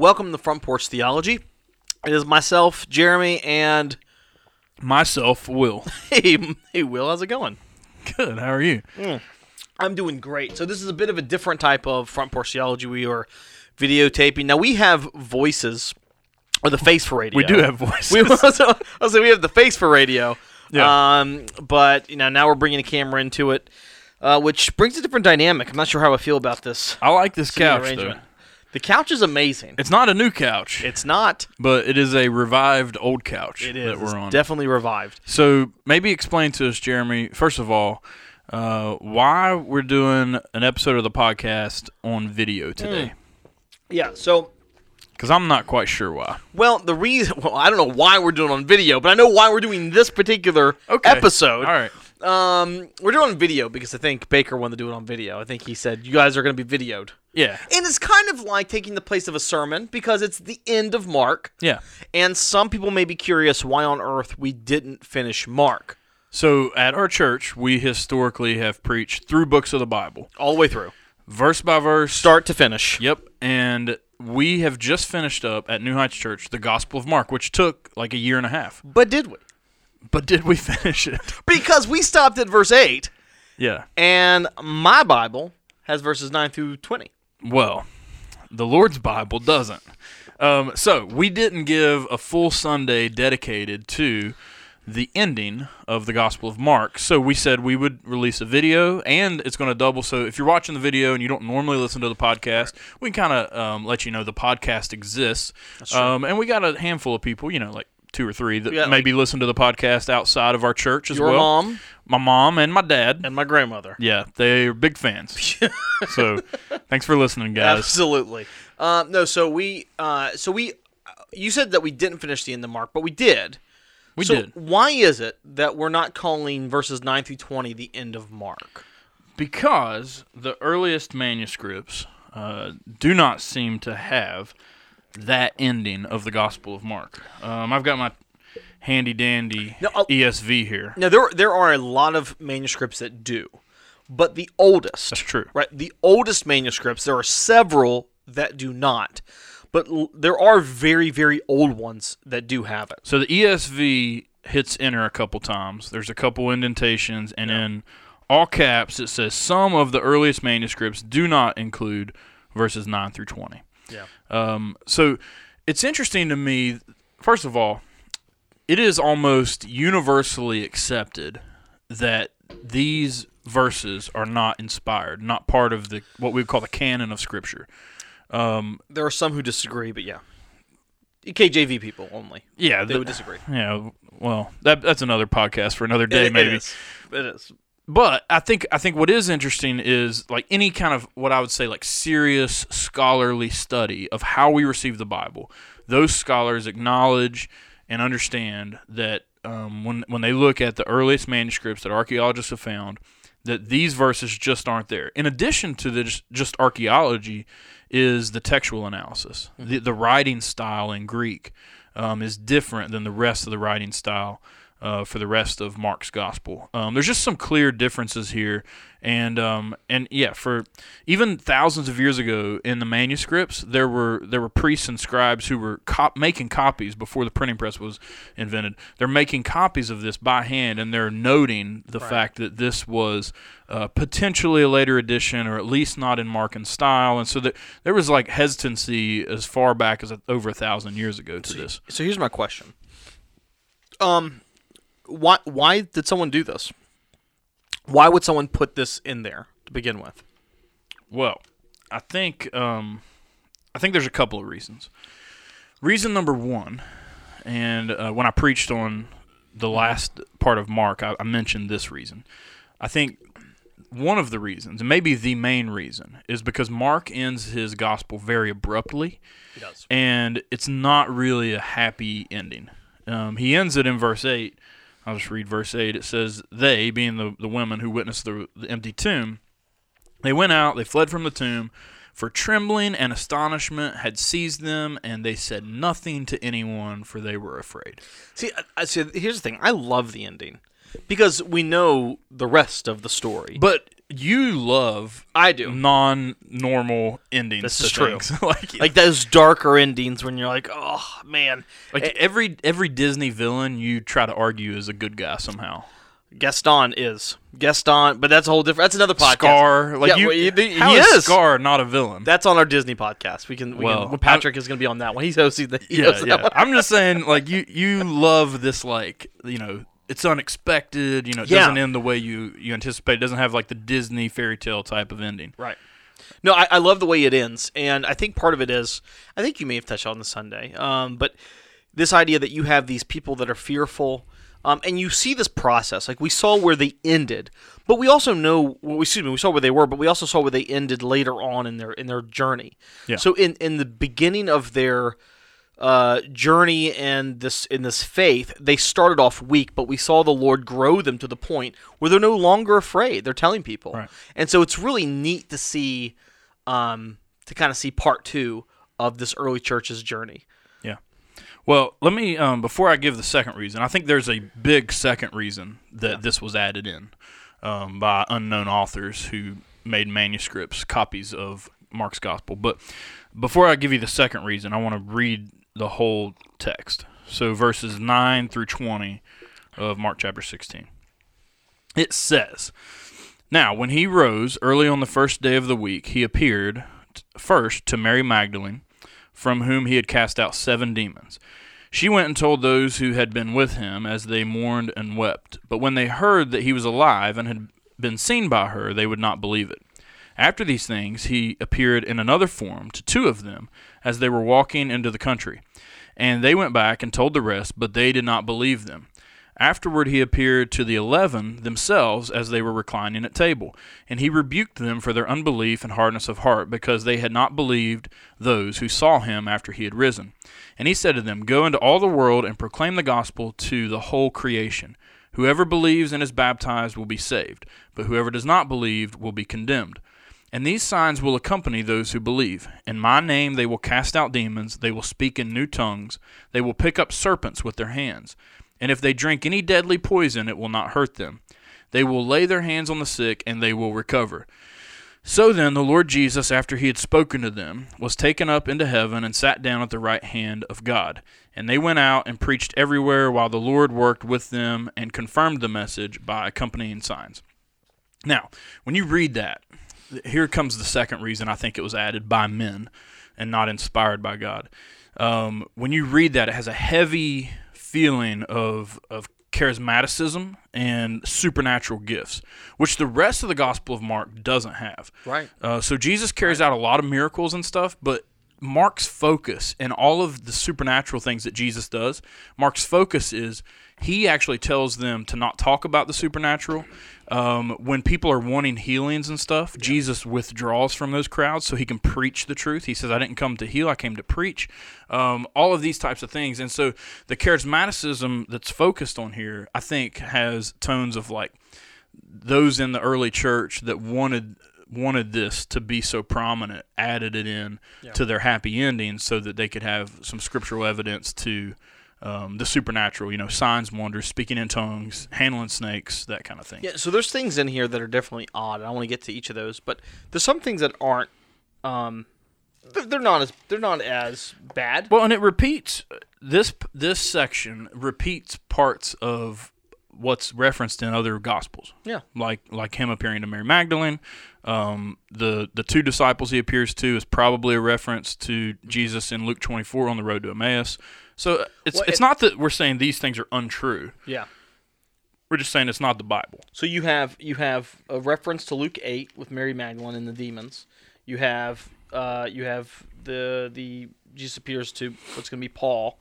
welcome to Front Porch Theology. It is myself, Jeremy, and Myself, Will. hey, hey, Will, how's it going? Good. How are you? I'm doing great. So this is a bit of a different type of Front Porch Theology. We are videotaping. Now we have voices, or the face for radio. We do have voices. We also, also we have the face for radio. Yeah. Um, but you know now we're bringing a camera into it, uh, which brings a different dynamic. I'm not sure how I feel about this. I like this couch arrangement. though. The couch is amazing. It's not a new couch, It's not. but it is a revived old couch It is that we're on. definitely revived. so maybe explain to us, Jeremy. First of all, uh, why we're doing an episode of the podcast on video today? Yeah. So Because I'm not quite sure why. Well, the reason, well, I don't know why we're doing it on video, but I know why we're doing this particular Okay. episode. All right. Um, we're doing video because I think Baker wanted to do it on video. I think he said you guys are going to be videoed, Yeah. and it's kind of like taking the place of a sermon because it's the end of Mark, Yeah. and some people may be curious why on earth we didn't finish Mark So at our church, we historically have preached through books of the Bible, all the way through, verse by verse. start to finish. Yep. And we have just finished up at New Heights Church the Gospel of Mark, which took like a year and a half. But did we? But did we finish it? Because we stopped at verse eight, yeah. and my Bible has verses nine through twenty. Well, the Lord's Bible doesn't. Um, so we didn't give a full Sunday dedicated to the ending of the Gospel of Mark. So we said we would release a video, and it's going to double. So if you're watching the video and you don't normally listen to the podcast, we can kind of um, let you know the podcast exists. Um, and we got a handful of people, you know, like two or three that like- maybe listen to the podcast outside of our church as Your well. mom My mom and my dad. and my grandmother. Yeah, they're big fans. so thanks for listening, guys. Absolutely. Uh, no, so we, uh, so we, you said that we didn't finish the end of Mark, but we did. We so did. Why is it that we're not calling verses nine through twenty the end of Mark? because the earliest manuscripts uh, do not seem to have that ending of the Gospel of Mark. Um, I've got my handy dandy No, I'll- ESV here. Now there there are a lot of manuscripts that do, but the oldest, That's true. right? The oldest manuscripts. There are several that do not, but l- there are very very old ones that do have it. So the ESV hits enter a couple times. There's a couple indentations, and in all caps it says some of the earliest manuscripts do not include verses 9 through 20. Yeah. Um, so it's interesting to me. First of all, it is almost universally accepted that these verses are not inspired, not part of the what we would call the canon of Scripture. There are some who disagree, but yeah, KJV people only. Yeah, They the- would disagree. Yeah, well, that that's another podcast for another day, It- maybe. It is. It is. But I think I think what is interesting is like any kind of what I would say like serious scholarly study of how we receive the Bible. Those scholars acknowledge and understand that um, when when they look at the earliest manuscripts that archaeologists have found, that these verses just aren't there. In addition to the just, just archaeology, is the textual analysis. The the writing style in Greek um, is different than the rest of the writing style uh, for the rest of Mark's gospel. Um, there's just some clear differences here, and um, and yeah, for even thousands of years ago in the manuscripts, there were there were priests and scribes who were cop- making copies before the printing press was invented. They're making copies of this by hand, and they're noting the fact that this was uh, potentially a later edition, or at least not in Markan style, and so that there was like hesitancy as far back as over a thousand years ago to this. So here's my question. Um, why why did someone do this? Why would someone put this in there to begin with? Well, I think um, I think there's a couple of reasons. Reason number one, and uh, when I preached on the last part of Mark, I, I mentioned this reason. I think one of the reasons, and maybe the main reason, is because Mark ends his gospel very abruptly, He does. and it's not really a happy ending. Um, he ends it in verse 8. I'll just read verse 8. It says, They, being the, the women who witnessed the, the empty tomb, they went out, they fled from the tomb, for trembling and astonishment had seized them, and they said nothing to anyone, for they were afraid. See, I, see. Here's the thing. I love the ending. Because we know the rest of the story. But you love I do. non-normal endings. This is true. like, like those darker endings when you're like, oh man, like eh. every every Disney villain you try to argue is a good guy somehow. Gaston is Gaston, but that's a whole different. That's another podcast. Scar, like Yeah, you, well, he- he is is. Scar not a villain? That's on our Disney podcast. We can. We Well, can Patrick is going to be on that one. He's hosting the. He yeah, yeah. I'm just saying, like you, you love this, like you know, it's unexpected. You know, it Yeah. doesn't end the way you you anticipate. It doesn't have like the Disney fairy tale type of ending. Right. No, I, I love the way it ends, and I think part of it is I think you may have touched on the Sunday, um, but this idea that you have these people that are fearful, um, and you see this process. Like we saw where they ended, but we also know. Well, excuse me, we saw where they were, but we also saw where they ended later on in their in their journey. Yeah. So in in the beginning of their uh, journey and this in this faith, they started off weak, but we saw the Lord grow them to the point where they're no longer afraid. They're telling people, Right. and so it's really neat to see, um, to kind of see part two of this early church's journey. Yeah. Well, let me um, before I give the second reason. I think there's a big second reason that this was added in um, by unknown authors who made manuscripts, copies of Mark's gospel. But before I give you the second reason, I want to read the whole text. So verses nine through twenty of Mark chapter sixteen. It says. Now, when he rose early on the first day of the week, he appeared first to Mary Magdalene, from whom he had cast out seven demons. She went and told those who had been with him as they mourned and wept. But when they heard that he was alive and had been seen by her, they would not believe it. After these things, he appeared in another form to two of them as they were walking into the country. And they went back and told the rest, but they did not believe them. Afterward, he appeared to the eleven themselves as they were reclining at table, and he rebuked them for their unbelief and hardness of heart, because they had not believed those who saw him after he had risen. And he said to them, Go into all the world and proclaim the gospel to the whole creation. Whoever believes and is baptized will be saved, but whoever does not believe will be condemned. And these signs will accompany those who believe. In my name they will cast out demons, they will speak in new tongues, they will pick up serpents with their hands. And if they drink any deadly poison, it will not hurt them. They will lay their hands on the sick, and they will recover. So then, the Lord Jesus, after he had spoken to them, was taken up into heaven and sat down at the right hand of God. And they went out and preached everywhere while the Lord worked with them and confirmed the message by accompanying signs. Now, when you read that, here comes the second reason I think it was added by men and not inspired by God. Um, when you read that, it has a heavy feeling of of charismaticism and supernatural gifts, which the rest of the Gospel of Mark doesn't have. Right. Uh, so Jesus carries out a lot of miracles and stuff, but Mark's focus and all of the supernatural things that Jesus does, Mark's focus is he actually tells them to not talk about the supernatural. Um, when people are wanting healings and stuff, Jesus withdraws from those crowds so he can preach the truth. He says, I didn't come to heal, I came to preach. Um, all of these types of things. And so the charismaticism that's focused on here, I think, has tones of like those in the early church that wanted wanted this to be so prominent added it in to their happy ending so that they could have some scriptural evidence to um, the supernatural, you know, signs, wonders, speaking in tongues, handling snakes, that kind of thing. Yeah, so there's things in here that are definitely odd. and I want to get to each of those, but there's some things that aren't. Um, they're, they're not as they're not as bad. Well, and it repeats this this section repeats parts of what's referenced in other gospels. Yeah. like like him appearing to Mary Magdalene. Um, the the two disciples he appears to is probably a reference to Jesus in Luke 24 on the road to Emmaus. So it's Well, it's it- not that we're saying these things are untrue. Yeah. We're just saying it's not the Bible. So you have you have a reference to Luke eight with Mary Magdalene and the demons. You have uh, you have the the Jesus appears to what's going to be Paul,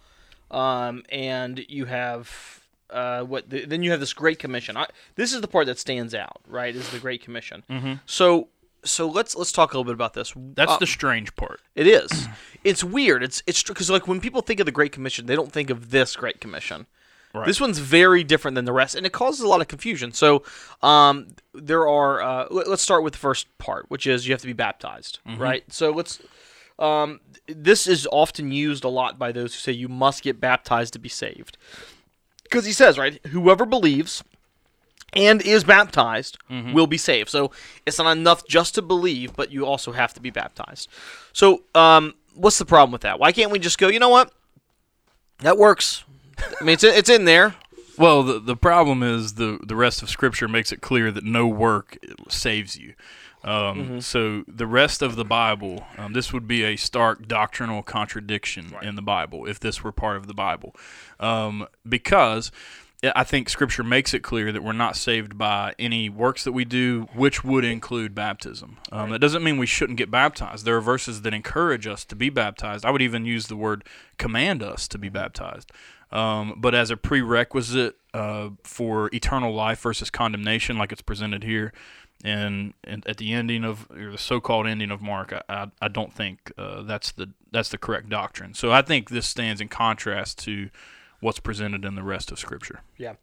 um, and you have uh, what the, then you have this Great Commission. I, this is the part that stands out, right? Is the Great Commission. Mm-hmm. So so let's let's talk a little bit about this. That's Uh, the strange part. it is. It's weird. It's it's because like when people think of the Great Commission, they don't think of this Great Commission. Right. This one's very different than the rest, and it causes a lot of confusion. So, um, there are. Uh, let, us start with the first part, which is you have to be baptized, right? So let's. Um, this is often used a lot by those who say you must get baptized to be saved, because he says, right, whoever believes and is baptized will be saved. So it's not enough just to believe, but you also have to be baptized. So um, what's the problem with that? Why can't we just go? You know what? That works. I mean, it's it's in there. Well, the the problem is the the rest of Scripture makes it clear that no work saves you. Um, So the rest of the Bible, um, this would be a stark doctrinal contradiction in the Bible if this were part of the Bible, um, because I- think Scripture makes it clear that we're not saved by any works that we do, which would include baptism. Um, That doesn't mean we shouldn't get baptized. There are verses that encourage us to be baptized. I would even use the word command us to be baptized. Um, but as a prerequisite uh, for eternal life versus condemnation, like it's presented here, and, and at the ending of or the so-called ending of Mark, I, I, I don't think uh, that's the that's the correct doctrine. So I think this stands in contrast to what's presented in the rest of Scripture. Yeah.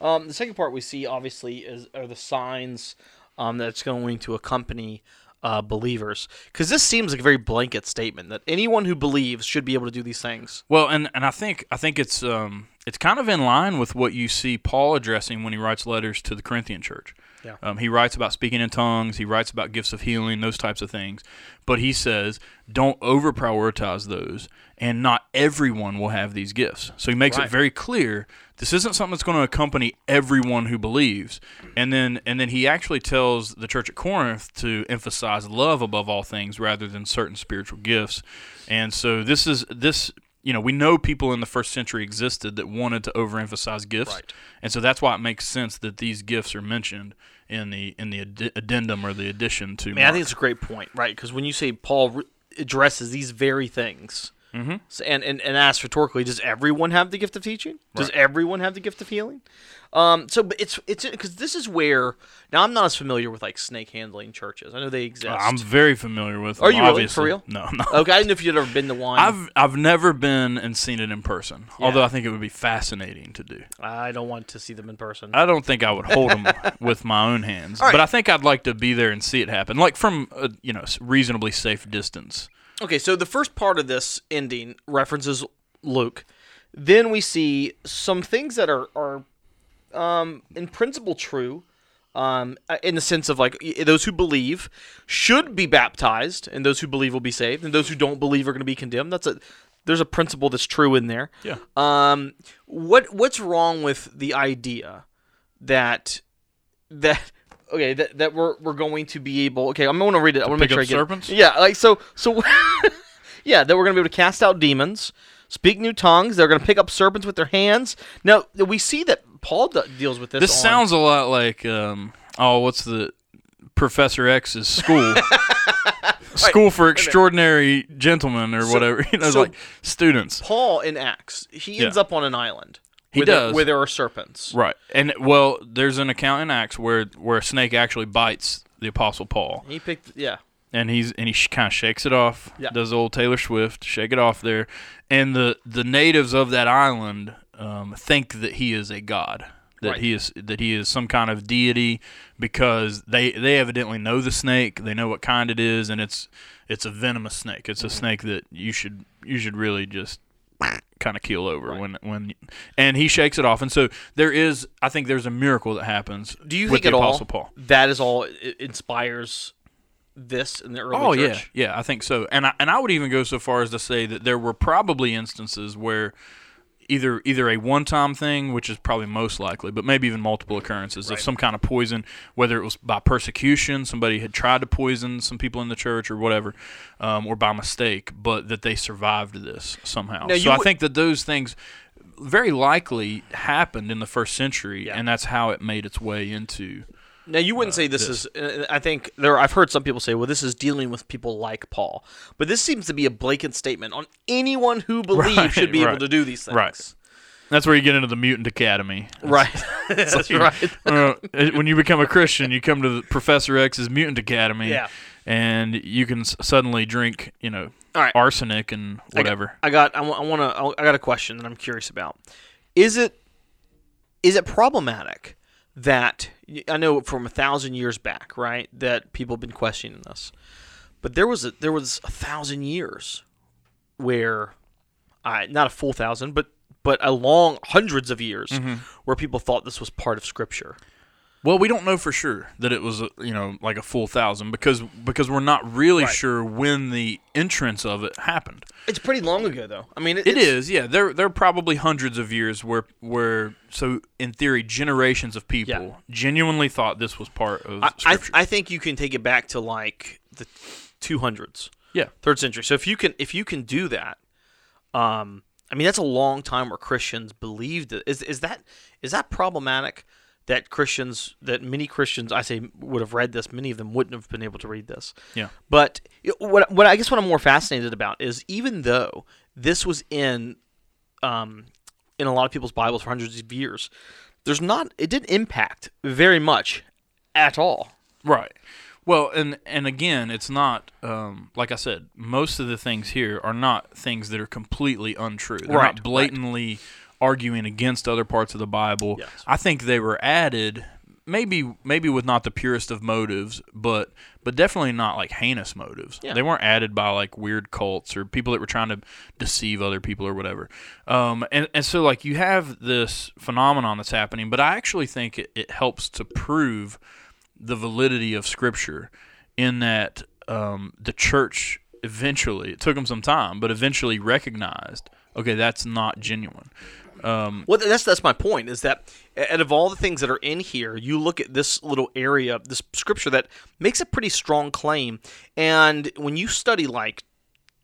Um, the second part we see obviously is are the signs um, that's going to accompany uh, believers because this seems like a very blanket statement that anyone who believes should be able to do these things. Well, and, and I think I think it's um it's kind of in line with what you see Paul addressing when he writes letters to the Corinthian church. Yeah. Um, he writes about speaking in tongues. He writes about gifts of healing, those types of things. But he says, don't over prioritize those, and not everyone will have these gifts. So he makes Right. it very clear this isn't something that's going to accompany everyone who believes. And then and then he actually tells the church at Corinth to emphasize love above all things rather than certain spiritual gifts. And so this is this you know, we know people in the first century existed that wanted to overemphasize gifts, Right. and so that's why it makes sense that these gifts are mentioned in the in the addi- addendum or the addition to. I Mark. think it's a great point, right? Because when you say Paul re- addresses these very things, Mhm. so, and, and and asks rhetorically, does everyone have the gift of teaching? Does Right. everyone have the gift of healing? Um, so but it's it's because this is where now I'm not as familiar with like snake handling churches. I know they exist. I'm very familiar with. Are them, you really? For real? No, no. okay, I didn't know if you'd ever been to one. I've I've never been and seen it in person. Although I think it would be fascinating to do. I don't want to see them in person. I don't think I would hold them with my own hands, right. but I think I'd like to be there and see it happen, like from a you know reasonably safe distance. Okay, so the first part of this ending references Luke. Then we see some things that are are um, in principle true, um, uh, in the sense of like those who believe should be baptized, and those who believe will be saved, and those who don't believe are going to be condemned. That's a there's a principle that's true in there. Yeah. Um, what what's wrong with the idea that that okay that, that we're we're going to be able okay I'm going to read it I want to make sure I get it. yeah like so so yeah that we're going to be able to cast out demons speak new tongues they're going to pick up serpents with their hands now we see that Paul d- deals with this This on- sounds a lot like um oh what's the Professor X's school. School for extraordinary gentlemen or So- whatever, you know, so- like students. Paul in Acts he ends Yeah. up on an island He where there- does. where there are serpents Right. And well, there's an account in Acts where where a snake actually bites the apostle Paul. he picked yeah and he's and he sh- kind of shakes it off. Yeah. Does old Taylor Swift shake it off there, and the the natives of that island um, think that he is a god, that Right. he is that he is some kind of deity because they they evidently know the snake, they know what kind it is, and it's it's a venomous snake. It's a Mm-hmm. snake that you should you should really just kind of keel over Right. when when and he shakes it off and so there is i think there's a miracle that happens do you with think the at all paul that is all it inspires this in the early Oh church yeah, yeah, I think so. And I and I would even go so far as to say that there were probably instances where either either a one-time thing, which is probably most likely, but maybe even multiple occurrences Right. of some kind of poison, whether it was by persecution, somebody had tried to poison some people in the church or whatever, um, or by mistake, but that they survived this somehow. Now, so I would- think that those things very likely happened in the first century, Yeah. and that's how it made its way into. Now you wouldn't say this, this. is. uh, I think there. I've heard some people say, "Well, this is dealing with people like Paul," but this seems to be a blatant statement on anyone who believes Right, should be able to do these things. right. That's where you get into the mutant academy. Right. That's like- right. uh, when you become a Christian, you come to the Professor X's Mutant Academy, Yeah. and you can s- suddenly drink, you know, right. arsenic and whatever. I got. I want to. I got a question that I'm curious about. Is it? Is it problematic that I know from a thousand years back, right? That people have been questioning this, but there was a there was a thousand years where, I not a full thousand, but but a long hundreds of years Mm-hmm. where people thought this was part of Scripture. Well, we don't know for sure that it was, you know, like a full thousand because because we're not really Right. sure when the entrance of it happened. It's pretty long ago, though. I mean, it, It it's- yeah. There there are probably hundreds of years where where so in theory generations of people Yeah. genuinely thought this was part of I, I. I think you can take it back to like the 200s. Yeah. third century. So if you can if you can do that, um, I mean that's a long time where Christians believed it. Is is that is that problematic? That Christians, that many Christians, I say, would have read this. Many of them wouldn't have been able to read this. Yeah. But what what I guess what I'm more fascinated about is even though this was in, um, in a lot of people's Bibles for hundreds of years, there's not. It didn't impact very much, at all. Right. Well, and and again, it's not um, like I said. Most of the things here are not things that are completely untrue. They're Right, not blatantly arguing against other parts of the Bible. Yes. I think they were added, maybe maybe with not the purest of motives, but but definitely not like heinous motives. Yeah. They weren't added by like weird cults or people that were trying to deceive other people or whatever. Um, and and so like you have this phenomenon that's happening, but I actually think it, it helps to prove the validity of Scripture in that um, the church eventually, it took them some time, but eventually recognized, okay, that's not genuine. Um, Well, that's that's my point. Is that out of all the things that are in here, you look at this little area, this scripture that makes a pretty strong claim, and when you study like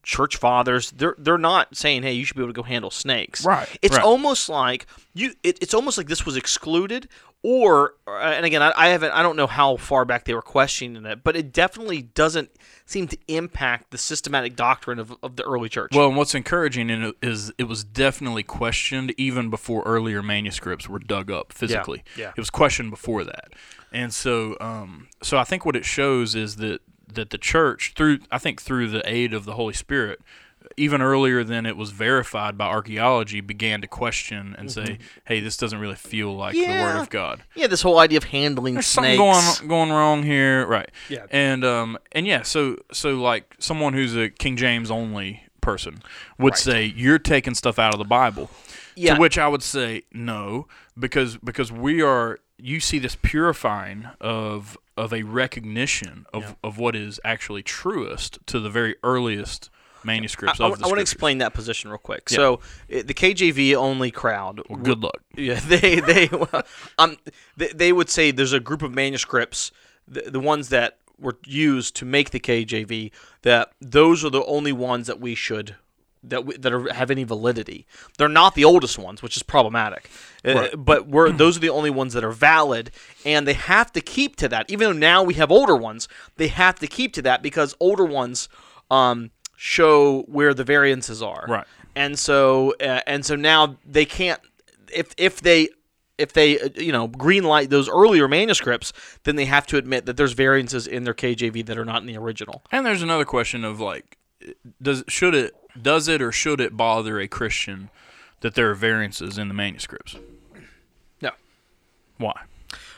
church fathers, they're they're not saying, "Hey, you should be able to go handle snakes." Right, It's right. almost like you. It, it's almost like this was excluded, or uh, and again, I, I haven't. I don't know how far back they were questioning it, but it definitely doesn't seem to impact the systematic doctrine of, of the early church. well, and what's encouraging in it is it was definitely questioned even before earlier manuscripts were dug up physically. yeah. It was questioned before that, and so um, so I think what it shows is that that the church through I think through the aid of the Holy Spirit. Even earlier than it was verified by archaeology, began to question and say, "Hey, this doesn't really feel like the Mm-hmm. Word of God." yeah, this whole idea of handling There's snakes. something going going wrong here, right? Yeah. And um and yeah, so so like someone who's a King James only person would Right. say you're taking stuff out of the Bible. Yeah. To which I would say no, because because we are you see this purifying of of a recognition of, of what is actually truest to the very earliest manuscripts I, of want the to explain that position real quick. Yeah. So the KJV only crowd. Well, good luck. Yeah, they they um they, they would say there's a group of manuscripts, the, the ones that were used to make the KJV, that those are the only ones that we should that we, that are, have any validity. They're not the oldest ones, which is problematic. Uh, but we're those are the only ones that are valid, and they have to keep to that. Even though now we have older ones, they have to keep to that because older ones um, show where the variances are Right. and so uh, and so now they can't if if they if they uh, you know green light those earlier manuscripts then they have to admit that there's variances in their KJV that are not in the original And there's another question of like, does should it does it or should it bother a Christian that there are variances in the manuscripts? no Why?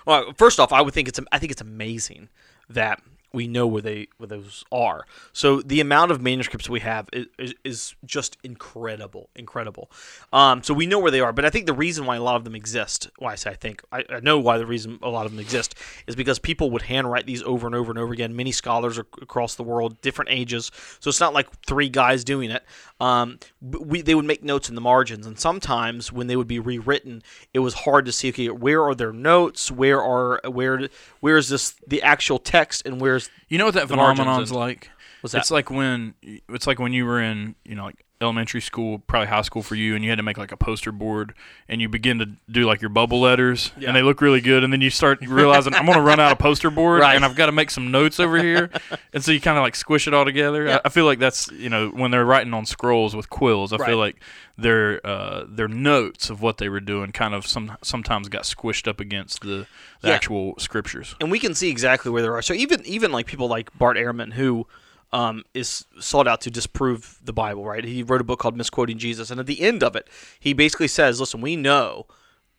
well first off I would think it's I think it's amazing that we know where they where those are. So the amount of manuscripts we have is, is, is just incredible incredible. Um, so we know where they are but I think the reason why a lot of them exist why I say I think I, I know why the reason a lot of them exist is because people would handwrite these over and over and over again. Many scholars ac- across the world different ages. So it's not like three guys doing it. Um, we, they would make notes in the margins and sometimes when they would be rewritten it was hard to see okay where are their notes? Where are where where is this the actual text and You know what that phenomenon's and- like? What's that? It's like when it's like when you were in, you know, like elementary school, probably high school for you, and you had to make like a poster board, and you begin to do like your bubble letters, Yeah. and they look really good, and then you start realizing I'm gonna run out of poster board, Right. and I've got to make some notes over here, and so you kind of like squish it all together. Yeah. I, I feel like that's you know when they're writing on scrolls with quills, I Right. feel like their uh, their notes of what they were doing kind of some sometimes got squished up against the, the Yeah. actual scriptures. and we can see exactly where they are. So even even like people like Bart Ehrman, who um, is sought out to disprove the Bible, right? He wrote a book called Misquoting Jesus, and at the end of it, he basically says, "Listen, we know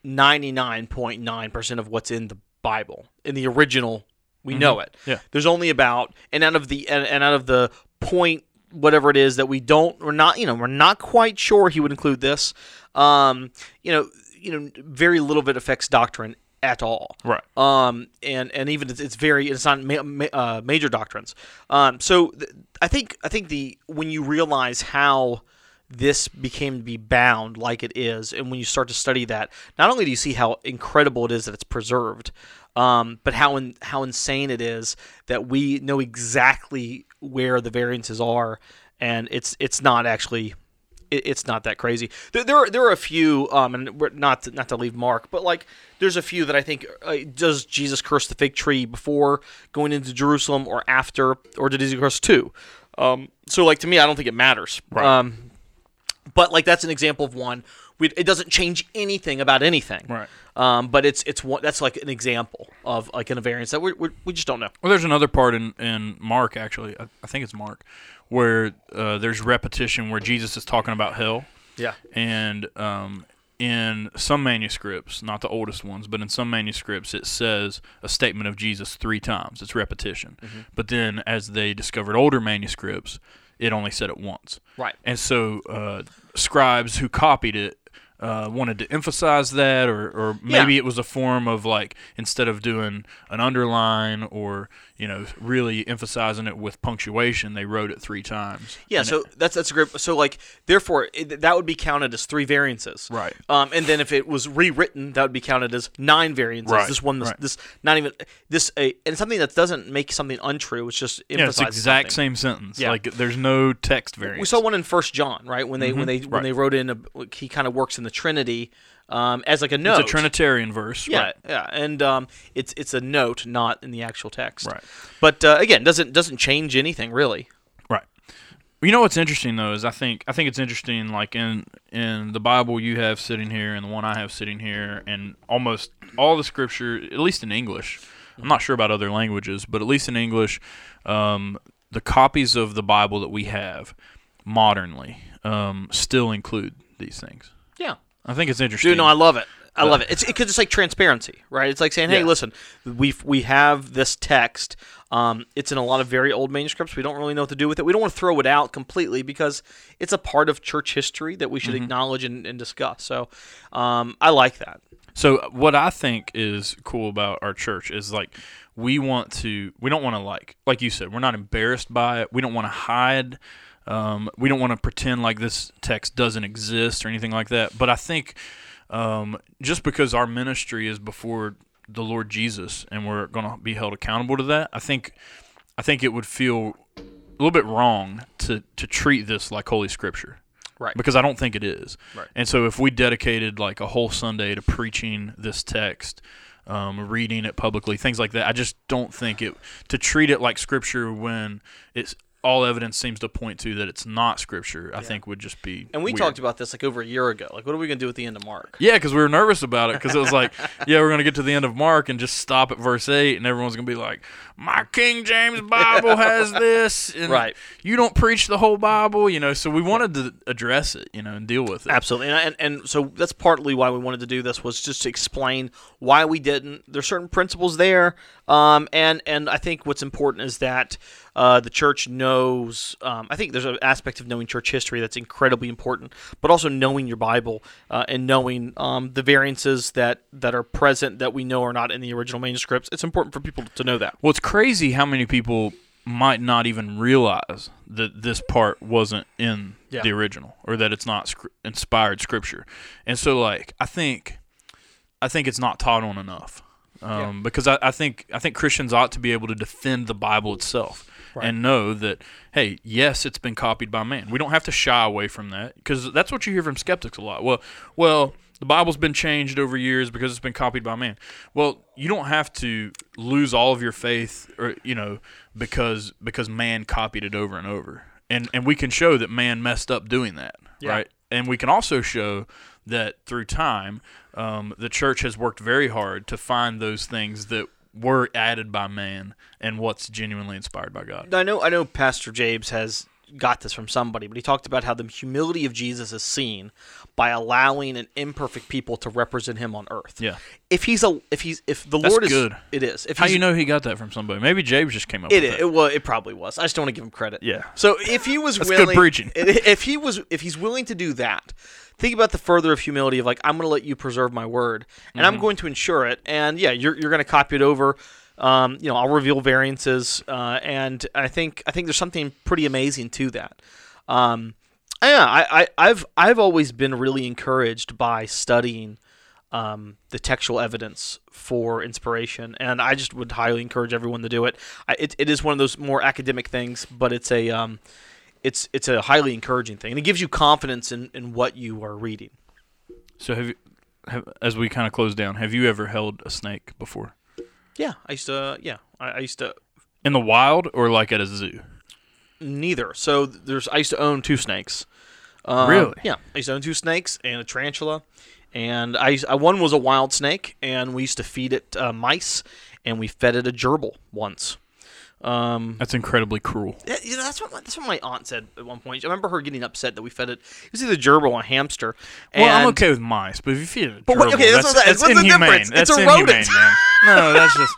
ninety nine point nine percent of what's in the Bible in the original. We know it. Yeah. There's only about and out of the and, and out of the point whatever it is that we don't we're not you know we're not quite sure he would include this um you know you know very little of it affects doctrine at all. Right. Um, and and even it's, it's very it's not ma- ma- uh, major doctrines. Um, so th- I think I think the when you realize how this became to be bound like it is, and when you start to study that, not only do you see how incredible it is that it's preserved, um, but how in, how insane it is that we know exactly where the variances are, and it's it's not actually it, it's not that crazy. There, there are there are a few, um, and we're not to, not to leave Mark, but like there's a few that I think uh, does Jesus curse the fig tree before going into Jerusalem or after, or did he curse two? Um, so like to me, I don't think it matters. Right. Um, but like that's an example of one. We, it doesn't change anything about anything. Right. Um, but it's it's one that's like an example of like an variance that we we we just don't know. Well, there's another part in, in Mark, actually. I, I think it's Mark, where uh, there's repetition where Jesus is talking about hell. Yeah. And um, in some manuscripts, not the oldest ones, but in some manuscripts, it says a statement of Jesus three times. It's repetition. But then as they discovered older manuscripts, it only said it once. Right. And so uh, scribes who copied it uh, wanted to emphasize that, or, or maybe Yeah. it was a form of like instead of doing an underline or you know really emphasizing it with punctuation, they wrote it three times. Yeah, And so it- that's that's a great. So like, therefore, it, that would be counted as three variances. Right. Um, and then if it was rewritten, that would be counted as nine variances. Right, This one, this, right. this not even this, a and something that doesn't make something untrue. It's just yeah, it's the exact something. same sentence. Yeah. Like there's no text variance. We saw one in First John, right? When they when they when Mm-hmm. right. they wrote in, a, he kind of works in the Trinity um, as like a note. it's a Trinitarian verse. Yeah, Right. yeah, and um, it's it's a note, not in the actual text. Right. But uh, again, doesn't doesn't change anything really. Right. You know what's interesting though is I think I think it's interesting like in in the Bible you have sitting here and the one I have sitting here and almost all the scripture at least in English. I'm not sure about other languages, but at least in English, um, the copies of the Bible that we have modernly um, still include these things. Yeah. I think it's interesting. Dude, no, I love it. I love it. It's because it's like transparency, right? It's like saying, "Hey, Yeah. listen, we we have this text. Um, it's in a lot of very old manuscripts. We don't really know what to do with it. We don't want to throw it out completely because it's a part of church history that we should Mm-hmm. acknowledge and, and discuss. So, um, I like that. So what I think is cool about our church is like we want to we don't want to like like you said we're not embarrassed by it. We don't want to hide. Um, we don't want to pretend like this text doesn't exist or anything like that. But I think um, just because our ministry is before the Lord Jesus and we're going to be held accountable to that, I think I think it would feel a little bit wrong to to treat this like Holy Scripture Right. because I don't think it is. Right. And so if we dedicated like a whole Sunday to preaching this text, um, reading it publicly, things like that, I just don't think it to treat it like scripture when it's all evidence seems to point to that it's not scripture. I think would just be. And we weird. talked about this like over a year ago. Like, what are we gonna do at the end of Mark? Yeah, because we were nervous about it because it was like, yeah, we're gonna get to the end of Mark and just stop at verse eight, and everyone's gonna be like, my King James Bible has this, and Right. You don't preach the whole Bible, you know. So we wanted to address it, you know, and deal with it. Absolutely, and, and and so that's partly why we wanted to do this was just to explain why we didn't. There's certain principles there, um, and and I think what's important is that uh, the church knows. Um, I think there's an aspect of knowing church history that's incredibly important, but also knowing your Bible uh, and knowing um, the variances that that are present that we know are not in the original manuscripts. It's important for people to know that. Well, it's crazy how many people might not even realize that this part wasn't in Yeah. the original or that it's not inspired scripture. And so, like, I think, I think it's not taught on enough. Um, Because I, I think I think Christians ought to be able to defend the Bible itself and know that hey, yes, it's been copied by man. We don't have to shy away from that because that's what you hear from skeptics a lot. Well, well, the Bible's been changed over years because it's been copied by man. Well, you don't have to lose all of your faith, or you know, because because man copied it over and over, and and we can show that man messed up doing that, right? And we can also show that through time, um, the church has worked very hard to find those things that were added by man and what's genuinely inspired by God. I know I know Pastor James has got this from somebody, but he talked about how the humility of Jesus is seen by allowing an imperfect people to represent him on earth. Yeah. If he's a if he's if the That's Lord is good. it is. If How you know he got that from somebody? Maybe James just came up it with is. it. It, well, it probably was. I just don't want to give him credit. Yeah. So if he was That's good preaching. If he was, if he's willing to do that, think about the further of humility of like, I'm going to let you preserve my word, and Mm-hmm. I'm going to ensure it. And yeah, you're you're going to copy it over. Um, you know, I'll reveal variances, uh, and I think I think there's something pretty amazing to that. Um, yeah, I, I, I've I've always been really encouraged by studying um, the textual evidence for inspiration, and I just would highly encourage everyone to do it. I, it. It is one of those more academic things, but it's a um, it's it's a highly encouraging thing, and it gives you confidence in, in what you are reading. So have you, have, as we kind of close down, have you ever held a snake before? Yeah, I used to. Yeah, I, I used to. In the wild or like at a zoo? Neither. So there's. I used to own two snakes. Um, Really? Yeah, I used to own two snakes and a tarantula, and I, I one was a wild snake, and we used to feed it uh, mice, and we fed it a gerbil once. Um, That's incredibly cruel. Yeah, you know, that's what my, that's what my aunt said at one point. I remember her getting upset that we fed it. It was either gerbil or a hamster. Well, I'm okay with mice, but if you feed it a But gerbil, okay, that's that's, that's What's the inhumane. That's It's a inhumane, rodent. man. No, that's just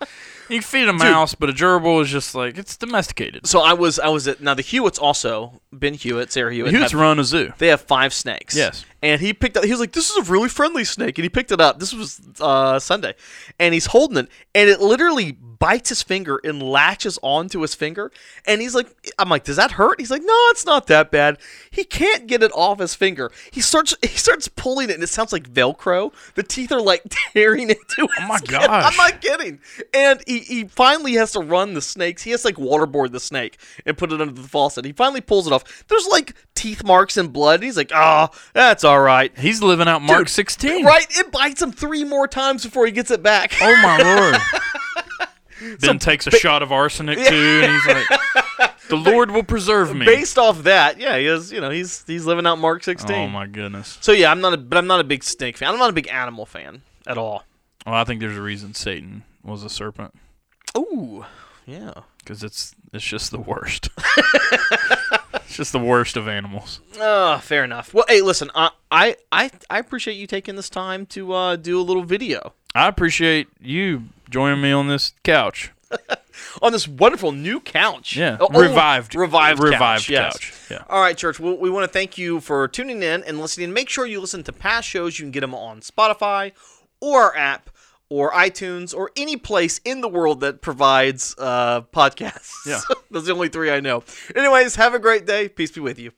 you can feed a mouse, but a gerbil is just like it's domesticated. So I was I was at now the Hewitts also Ben Hewitt Sarah Hewitt. Hewitt's have- run a zoo. They have five snakes. Yes. And he picked up. He was like, "This is a really friendly snake," and he picked it up. This was uh, Sunday, and he's holding it, and it literally bites his finger and latches onto his finger. And he's like, "I'm like, does that hurt?" He's like, "No, it's not that bad." He can't get it off his finger. He starts he starts pulling it, and it sounds like Velcro. The teeth are like tearing into. Oh my skin. I'm not kidding. And he, he finally has to run the snakes. He has to like waterboard the snake and put it under the faucet. He finally pulls it off. There's like teeth marks and blood. And He's like, oh, that's all right. He's living out Mark Dude, 16. Right? It bites him three more times before he gets it back. Oh my lord. Ben takes a shot of arsenic too, and he's like, "The Lord will preserve me." Based off that, yeah, he is. You know, he's he's living out Mark 16. Oh my goodness. So yeah, I'm not a, but I'm not a big snake fan. I'm not a big animal fan at all. Well, I think there's a reason Satan was a serpent Ooh, yeah. because it's it's just the worst. it's just the worst of animals. Oh, fair enough. Well, hey, listen, uh, I I I appreciate you taking this time to uh, do a little video I appreciate you joining me on this couch. on this wonderful new couch. Yeah, Oh, oh, revived, revived, revived couch. yes. couch. Yeah. All right, church. Well, we want to thank you for tuning in and listening. Make sure you listen to past shows. You can get them on Spotify or our app or iTunes or any place in the world that provides uh, podcasts. Yeah. Those are the only three I know. Anyways, have a great day. Peace be with you.